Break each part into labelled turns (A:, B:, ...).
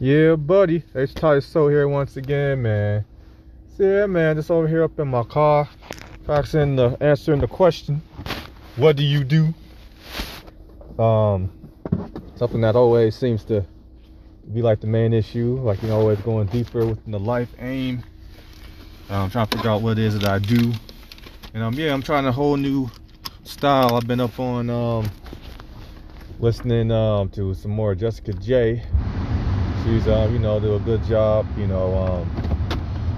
A: Yeah, buddy. H Ty So here once again, man. So, yeah, man, just over here up in my car, the answering the question, what do you do? Um, something that always seems to be like the main issue, like you know, always going deeper within the life aim. I'm trying to figure out what it is that I do, and um, yeah, I'm trying a whole new style. I've been up on um, listening um to some more Jessica J she's um you know do a good job you know um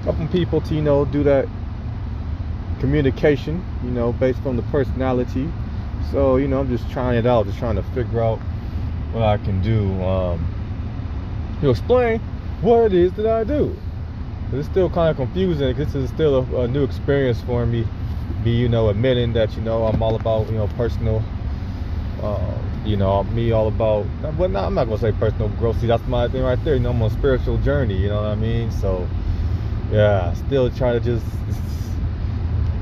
A: helping people to you know do that communication you know based on the personality. So you know i'm just trying it out just trying to figure out what i can do um to explain what it is that i do. It's still kind of confusing this is still a, a new experience for me be you know admitting that you know i'm all about you know personal uh, you know, me all about, well, not, I'm not gonna say personal growth. See, that's my thing right there. You know, I'm on a spiritual journey. You know what I mean? So, yeah, still trying to just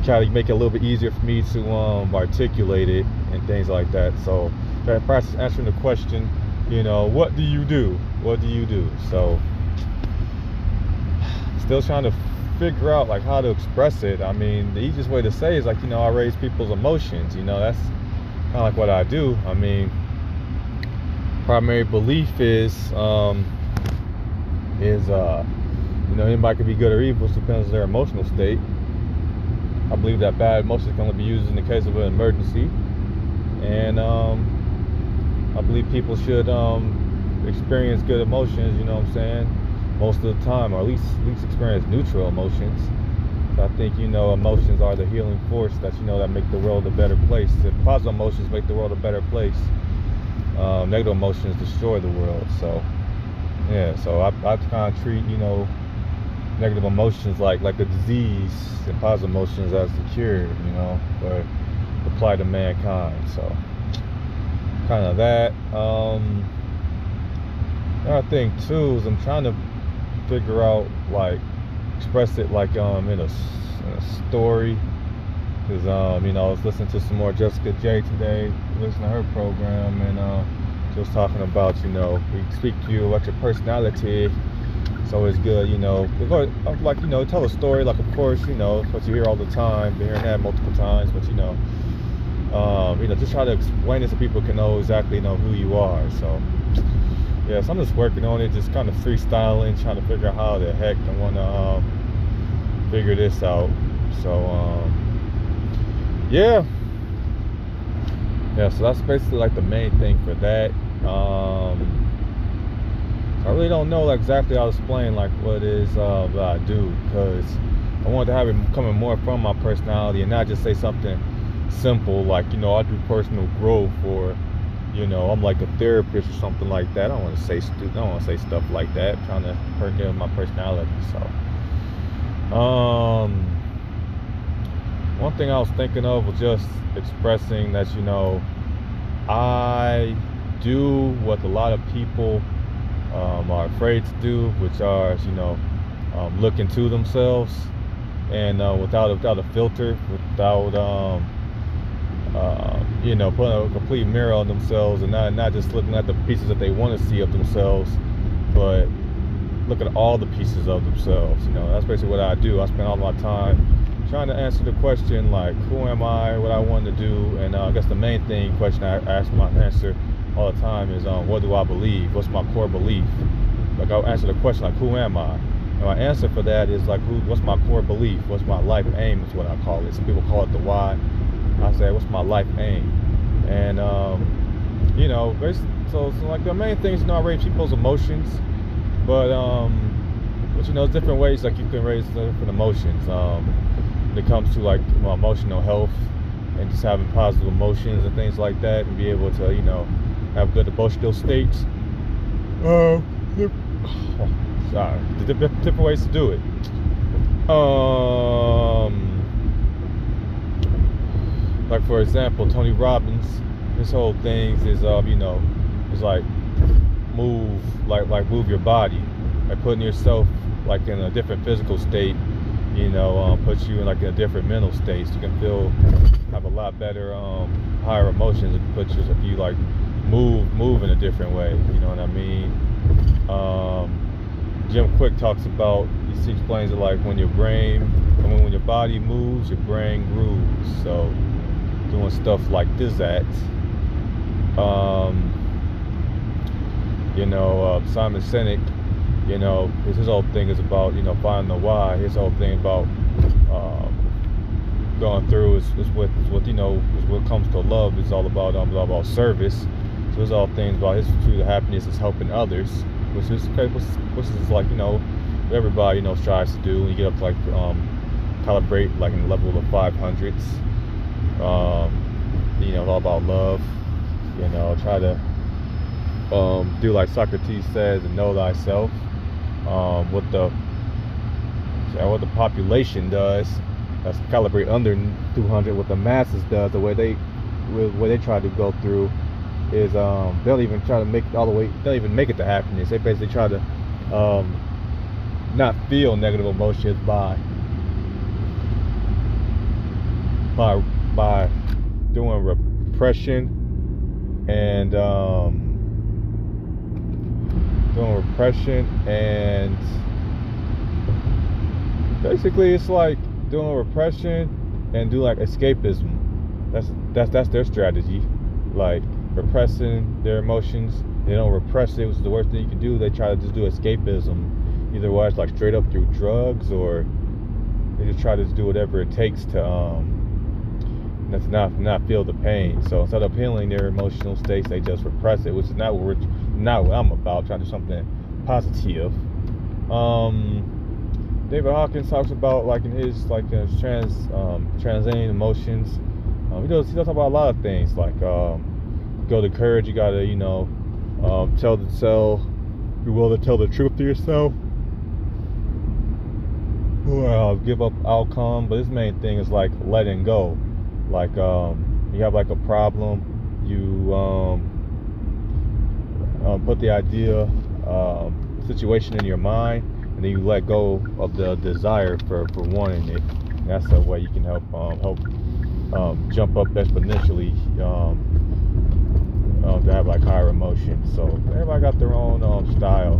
A: try to make it a little bit easier for me to um, articulate it and things like that. So, to practice answering the question. You know, what do you do? What do you do? So, still trying to figure out like how to express it. I mean, the easiest way to say is like, you know, I raise people's emotions. You know, that's kind of like what I do. I mean, primary belief is um, is uh, you know anybody can be good or evil. It depends on their emotional state. I believe that bad emotions can only be used in the case of an emergency, and um, I believe people should um, experience good emotions. You know what I'm saying? Most of the time, or at least at least experience neutral emotions. I think you know emotions are the healing force that you know that make the world a better place. If positive emotions make the world a better place, um, negative emotions destroy the world. So yeah, so I, I kind of treat you know negative emotions like like a disease and positive emotions as the cure. You know, but apply to mankind. So kind of that. Um, another thing too is I'm trying to figure out like express it like um in a, in a story. Because um you know I was listening to some more Jessica J today listening to her program and uh she was talking about you know we speak to you about your personality. It's always good you know like you know tell a story like of course you know what you hear all the time been hearing that multiple times but you know um, you know just try to explain it so people can know exactly know who you are so yeah, so I'm just working on it, just kind of freestyling, trying to figure out how the heck I want to um, figure this out. So, um, yeah. Yeah, so that's basically like the main thing for that. Um, I really don't know exactly how to explain like what is uh, that I do because I want to have it coming more from my personality and not just say something simple like, you know, I do personal growth or you know, I'm like a therapist or something like that. I don't want to say stu- I don't want to say stuff like that. I'm trying to forgive my personality. So, um, one thing I was thinking of was just expressing that you know, I do what a lot of people um, are afraid to do, which are you know, um, look into themselves and uh, without without a filter, without um, uh, you know, putting a complete mirror on themselves and not not just looking at the pieces that they want to see of themselves, but look at all the pieces of themselves. You know, that's basically what I do. I spend all my time trying to answer the question like, who am I? What I want to do? And uh, I guess the main thing question I ask my answer all the time is, um, what do I believe? What's my core belief? Like I'll answer the question like, who am I? And my answer for that is like, who? What's my core belief? What's my life aim? Is what I call it. Some people call it the why. I said, what's my life aim? And, um, you know, so, so like the main thing is, you know, I raise people's emotions, but, um, but you know, different ways like you can raise different emotions. Um, when it comes to like well, emotional health and just having positive emotions and things like that, and be able to, you know, have good emotional states. Uh, oh, sorry, different, different ways to do it. Um, like for example, Tony Robbins, his whole things is um, you know, it's like move like like move your body, like putting yourself like in a different physical state, you know, um, puts you in like in a different mental state. So you can feel have a lot better um, higher emotions if you put you if you like move move in a different way. You know what I mean? Um, Jim Kwik talks about. He explains it like when your brain, I mean, when your body moves, your brain grooves. So doing stuff like this at. Um, you know, uh, Simon Sinek, you know, his, his, whole thing is about, you know, finding the why. His whole thing about um, going through is, is what, is what, you know, is what comes to love. It's all about, um, all about service. So it's all things about his pursuit of happiness is helping others, which is, which, which is like, you know, everybody, you know, strives to do. When you get up to like, um, calibrate like in the level of 500s. Um, you know, all about love. You know, try to um, do like Socrates says and know thyself. Um, what the what the population does, that's calibrate under 200. What the masses does, the way they the way they try to go through is um, they'll even try to make it all the way. They'll even make it to happiness. They basically try to um, not feel negative emotions by by by doing repression and um, doing repression and basically it's like doing repression and do like escapism. That's that's that's their strategy. Like repressing their emotions. They don't repress it, which is the worst thing you can do. They try to just do escapism. Either way, it's like straight up through drugs or they just try to do whatever it takes to um that's not not feel the pain. So instead of healing their emotional states, they just repress it, which is not what we're not what I'm about. Trying to do something positive. Um, David Hawkins talks about like in his like uh, trans um, transcending emotions. Um, he does he does talk about a lot of things like um, go to courage. You gotta you know um, tell the tell be willing to tell the truth to yourself. Well, give up outcome, but his main thing is like letting go. Like um, you have like a problem, you um, um, put the idea, um, situation in your mind, and then you let go of the desire for, for wanting it. And that's a way you can help um, help um, jump up exponentially to have like higher emotions. So everybody got their own style.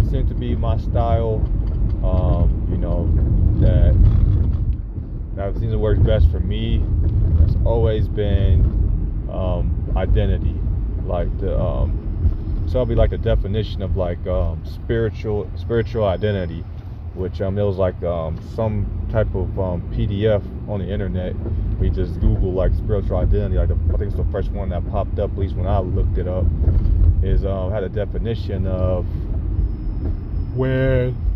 A: it seems to be my style. you know that that seems that work best for me. has always been identity like the um, so I'll be like the definition of like um, spiritual spiritual identity, which um, it was like um, some type of um, PDF on the internet. We just Google like spiritual identity. Like the, I think it's the first one that popped up, at least when I looked it up. Is um, had a definition of when.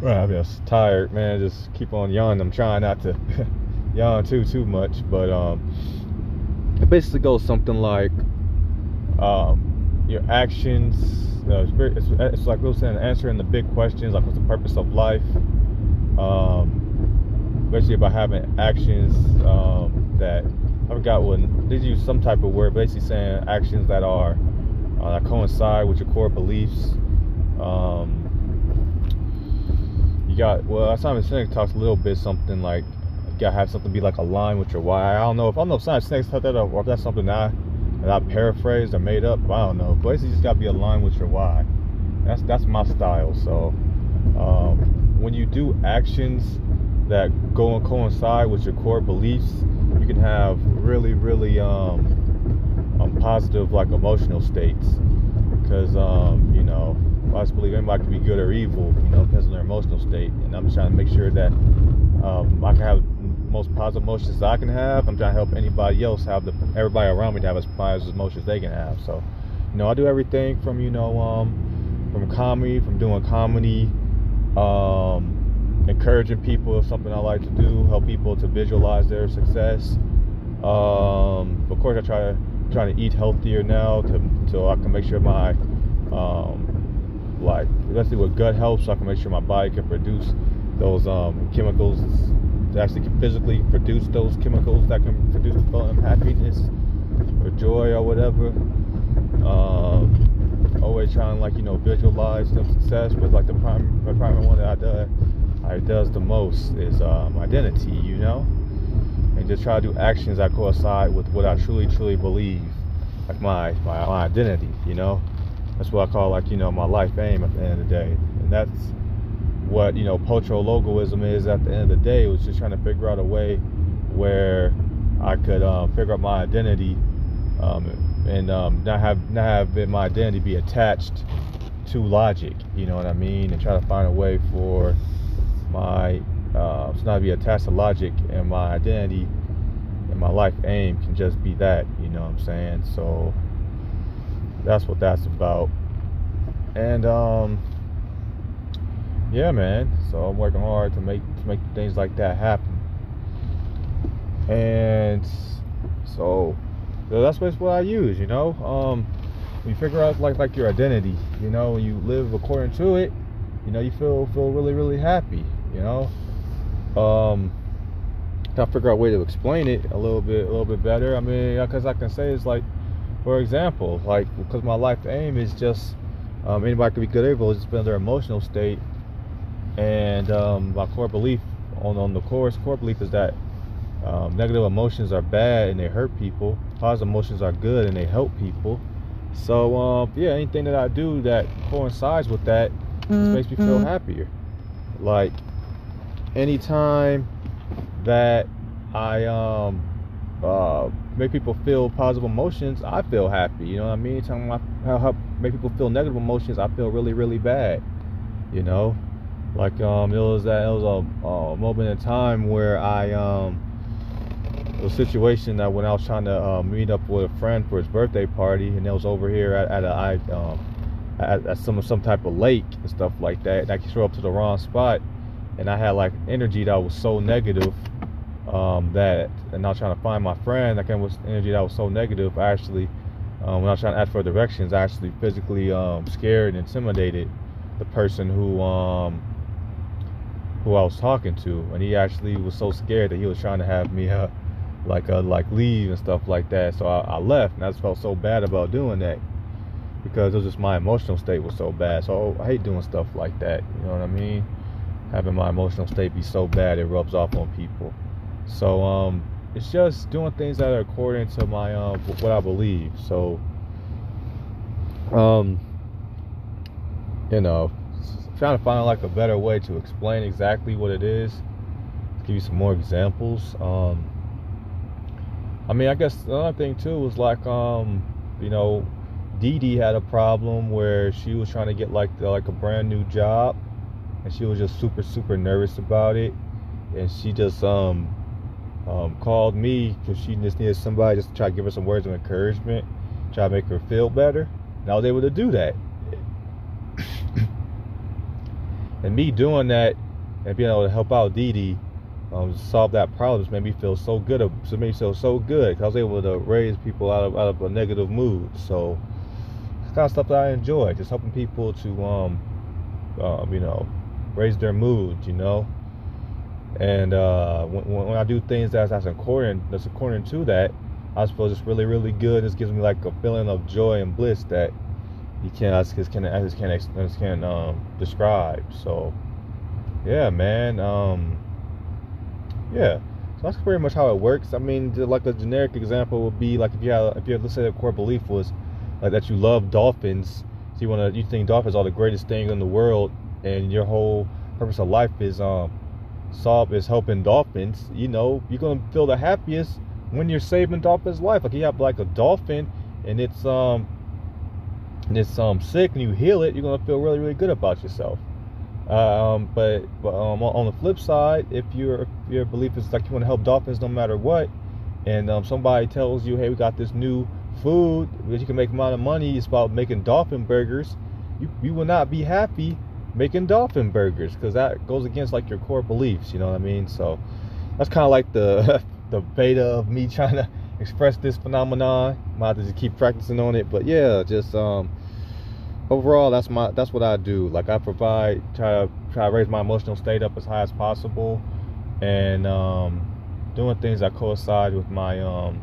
A: Well, I'm just tired, man. Just keep on yawning. I'm trying not to yawn too too much, but um, it basically goes something like um, your actions. Uh, it's, it's, like we were saying, answering the big questions like what's the purpose of life. Um, basically, about having actions um, that I forgot what they use some type of word, basically saying actions that are uh, that coincide with your core beliefs. Um, you got well, Simon Sinek talks a little bit something like you gotta have something be like a line with your why. I don't know if I don't know if Simon Sinek set that up or if that's something I, that I paraphrased or made up. I don't know. But basically, just gotta be aligned with your why. That's that's my style. So um, when you do actions that go and coincide with your core beliefs, you can have really really um, um positive like emotional states because um, you know I just believe everybody can be good or evil, you know, depends on their emotional state. And I'm just trying to make sure that um, I can have the most positive emotions I can have. I'm trying to help anybody else have the everybody around me to have as positive emotions they can have. So, you know, I do everything from you know um, from comedy, from doing comedy, um, encouraging people is something I like to do. Help people to visualize their success. Um, of course, I try to trying to eat healthier now to so I can make sure my um, like especially with gut health, so I can make sure my body can produce those um, chemicals actually physically produce those chemicals that can produce um, happiness or joy or whatever. Um, always trying to like you know visualize the success, but like the prime the primary one that I do I does the most is um, identity, you know, and just try to do actions that coincide with what I truly truly believe, like my my, my identity, you know. That's what I call like you know my life aim at the end of the day, and that's what you know potro logoism is at the end of the day. It was just trying to figure out a way where I could um, figure out my identity um, and um, not have not have my identity be attached to logic. You know what I mean? And try to find a way for my uh, to not be attached to logic and my identity and my life aim can just be that. You know what I'm saying? So that's what that's about. And um, yeah, man. So I'm working hard to make to make things like that happen. And so that's basically what I use, you know. Um, you figure out like like your identity, you know, you live according to it, you know, you feel feel really really happy, you know. Um, I figure out a way to explain it a little bit a little bit better. I mean, because I can say it's like, for example, like because my life aim is just um, anybody can be good or evil. able just be their emotional state, and um, my core belief on on the course core belief is that um, negative emotions are bad and they hurt people. Positive emotions are good and they help people. So um, yeah, anything that I do that coincides with that just makes me feel mm-hmm. happier. Like anytime that I um uh, make people feel positive emotions, I feel happy. You know what I mean? I help make people feel negative emotions, I feel really really bad. You know, like um it was that it was a, a moment in time where I um a situation that when I was trying to uh, meet up with a friend for his birthday party, and it was over here at, at a I, um, at, at, some some type of lake and stuff like that, and I show up to the wrong spot, and I had like energy that was so negative um, that, and was trying to find my friend, that came with energy that was so negative. I actually, um, when I was trying to ask for directions, I actually physically um, scared and intimidated the person who um, who I was talking to, and he actually was so scared that he was trying to have me. Uh, like uh, like leave and stuff like that. So I, I, left, and I felt so bad about doing that because it was just my emotional state was so bad. So I hate doing stuff like that. You know what I mean? Having my emotional state be so bad it rubs off on people. So um, it's just doing things that are according to my um what I believe. So um, you know, trying to find like a better way to explain exactly what it is. Give you some more examples. Um, I mean, I guess another thing too was like, um, you know, Dee Dee had a problem where she was trying to get like the, like a brand new job, and she was just super super nervous about it, and she just um, um called me because she just needed somebody just to try to give her some words of encouragement, try to make her feel better, and I was able to do that. and me doing that and being able to help out Dee Dee um, solve that problem just made me feel so good. It made me feel so good because I was able to raise people out of out of a negative mood. So it's kind of stuff that I enjoy, just helping people to um, um you know raise their mood, you know. And uh, when, when I do things that's, that's according that's according to that, I suppose it's really really good. It gives me like a feeling of joy and bliss that you can't I just can't I just can't, I just can't um, describe. So yeah, man. Um, yeah. So that's pretty much how it works. I mean, like a generic example would be like if you have, if you have, let's say a core belief was like that you love dolphins, so you want to, you think dolphins are the greatest thing in the world, and your whole purpose of life is um solve is helping dolphins. You know, you're gonna feel the happiest when you're saving dolphins' life. Like you have like a dolphin, and it's um and it's um sick, and you heal it, you're gonna feel really really good about yourself. Um, but, but um, on the flip side, if your your belief is like you want to help dolphins no matter what, and um, somebody tells you, hey, we got this new food that you can make a lot of money. It's about making dolphin burgers. You you will not be happy making dolphin burgers because that goes against like your core beliefs. You know what I mean? So that's kind of like the the beta of me trying to express this phenomenon. Might just keep practicing on it. But yeah, just um overall that's my that's what I do. Like I provide try to try to raise my emotional state up as high as possible and um, doing things that coincide with my um,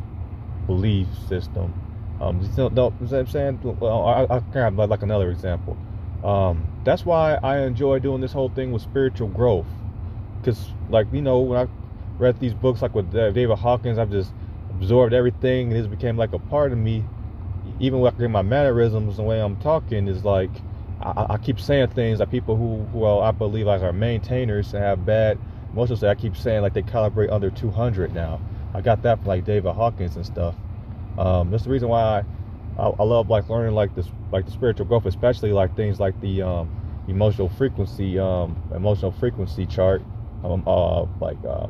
A: belief system. Um, you know, know what I'm saying? I, I can have like another example. Um, that's why I enjoy doing this whole thing with spiritual growth. Because, like, you know, when I read these books, like with David Hawkins, I've just absorbed everything and it became like a part of me even like in my mannerisms, the way I'm talking is like I, I keep saying things that people who, who well, I believe like are maintainers and have bad emotions. I keep saying like they calibrate under 200 now. I got that from like David Hawkins and stuff. Um, that's the reason why I, I, I, love like learning like this, like the spiritual growth, especially like things like the um, emotional frequency, um, emotional frequency chart, um, uh, like uh,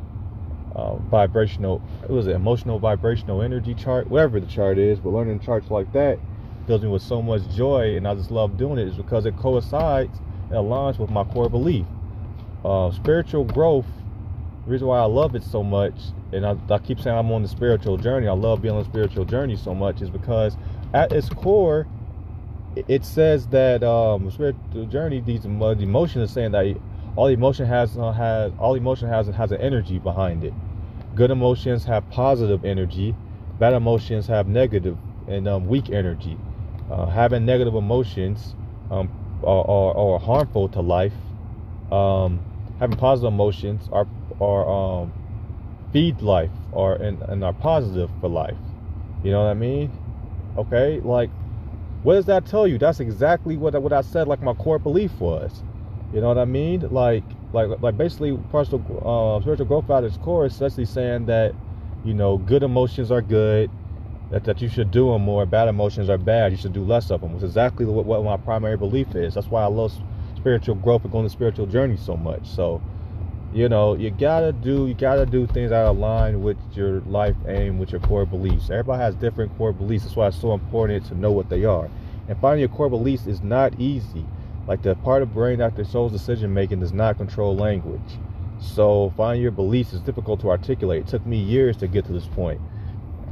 A: uh, vibrational, it was an emotional vibrational energy chart, whatever the chart is. But learning charts like that fills me with so much joy, and I just love doing it. Is because it coincides, it aligns with my core belief. Uh, spiritual growth. The reason why I love it so much, and I, I keep saying I'm on the spiritual journey. I love being on the spiritual journey so much, is because at its core, it says that um, spiritual journey, these the emotion is saying that all emotion has uh, has all emotion has has an energy behind it. Good emotions have positive energy. Bad emotions have negative and um, weak energy. Uh, having negative emotions um, are, are, are, harmful to life. Um, having positive emotions are are um, feed life or and, and are positive for life. You know what I mean? Okay, like what does that tell you? That's exactly what what I said. Like my core belief was. You know what I mean? Like like like basically personal uh, spiritual growth at its core is essentially saying that you know good emotions are good. That, that you should do them more. Bad emotions are bad. You should do less of them. Is exactly what, what my primary belief is. That's why I love spiritual growth and going the spiritual journey so much. So you know, you gotta do you gotta do things that align with your life aim, with your core beliefs. Everybody has different core beliefs. That's why it's so important to know what they are. And finding your core beliefs is not easy. Like the part of brain that controls decision making does not control language. So finding your beliefs is difficult to articulate. It took me years to get to this point.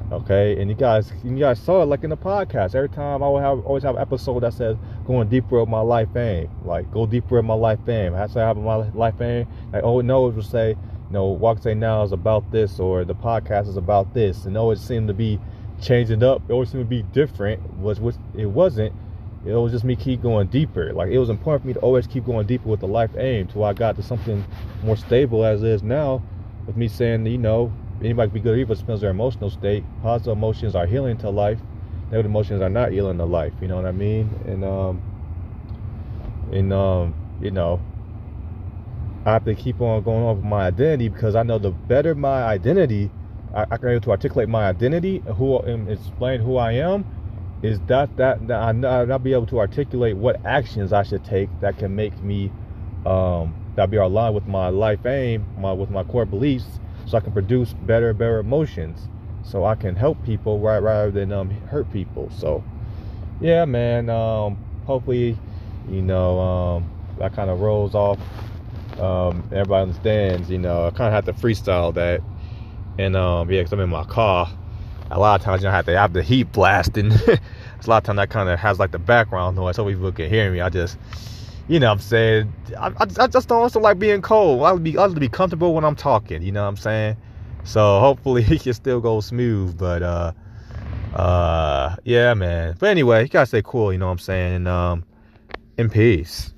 A: Okay, and you guys, you guys saw it like in the podcast. Every time I would have always have an episode that says going deeper with my life aim. Like go deeper with my life aim. I say I have my life aim. Like oh no, it would say, you know, Walk Say Now is about this or the podcast is about this. And always seemed to be changing up. It always seemed to be different. Was what it wasn't. It was just me keep going deeper. Like it was important for me to always keep going deeper with the life aim till I got to something more stable as is now. With me saying, you know, anybody can be good or evil depends on their emotional state. Positive emotions are healing to life. Negative emotions are not healing to life. You know what I mean? And um, and um, you know, I have to keep on going on with my identity because I know the better my identity, I, I can able to articulate my identity, who and explain who I am, is that that, that I not be able to articulate what actions I should take that can make me um, that be aligned with my life aim, my with my core beliefs so I can produce better, better emotions, so I can help people right rather than um, hurt people. So, yeah, man. Um, hopefully, you know, um, that kind of rolls off. Um, everybody understands. You know, I kind of have to freestyle that, and um, yeah, because I'm in my car. A lot of times, you know, I have to have the heat blasting. it's a lot of times that kind of has like the background noise, so people can hear me. I just you know what I'm saying? I, I, I just don't also like being cold. I would be I to be comfortable when I'm talking, you know what I'm saying? So hopefully it can still go smooth, but uh uh yeah man. But anyway, you gotta stay cool, you know what I'm saying? And um in peace.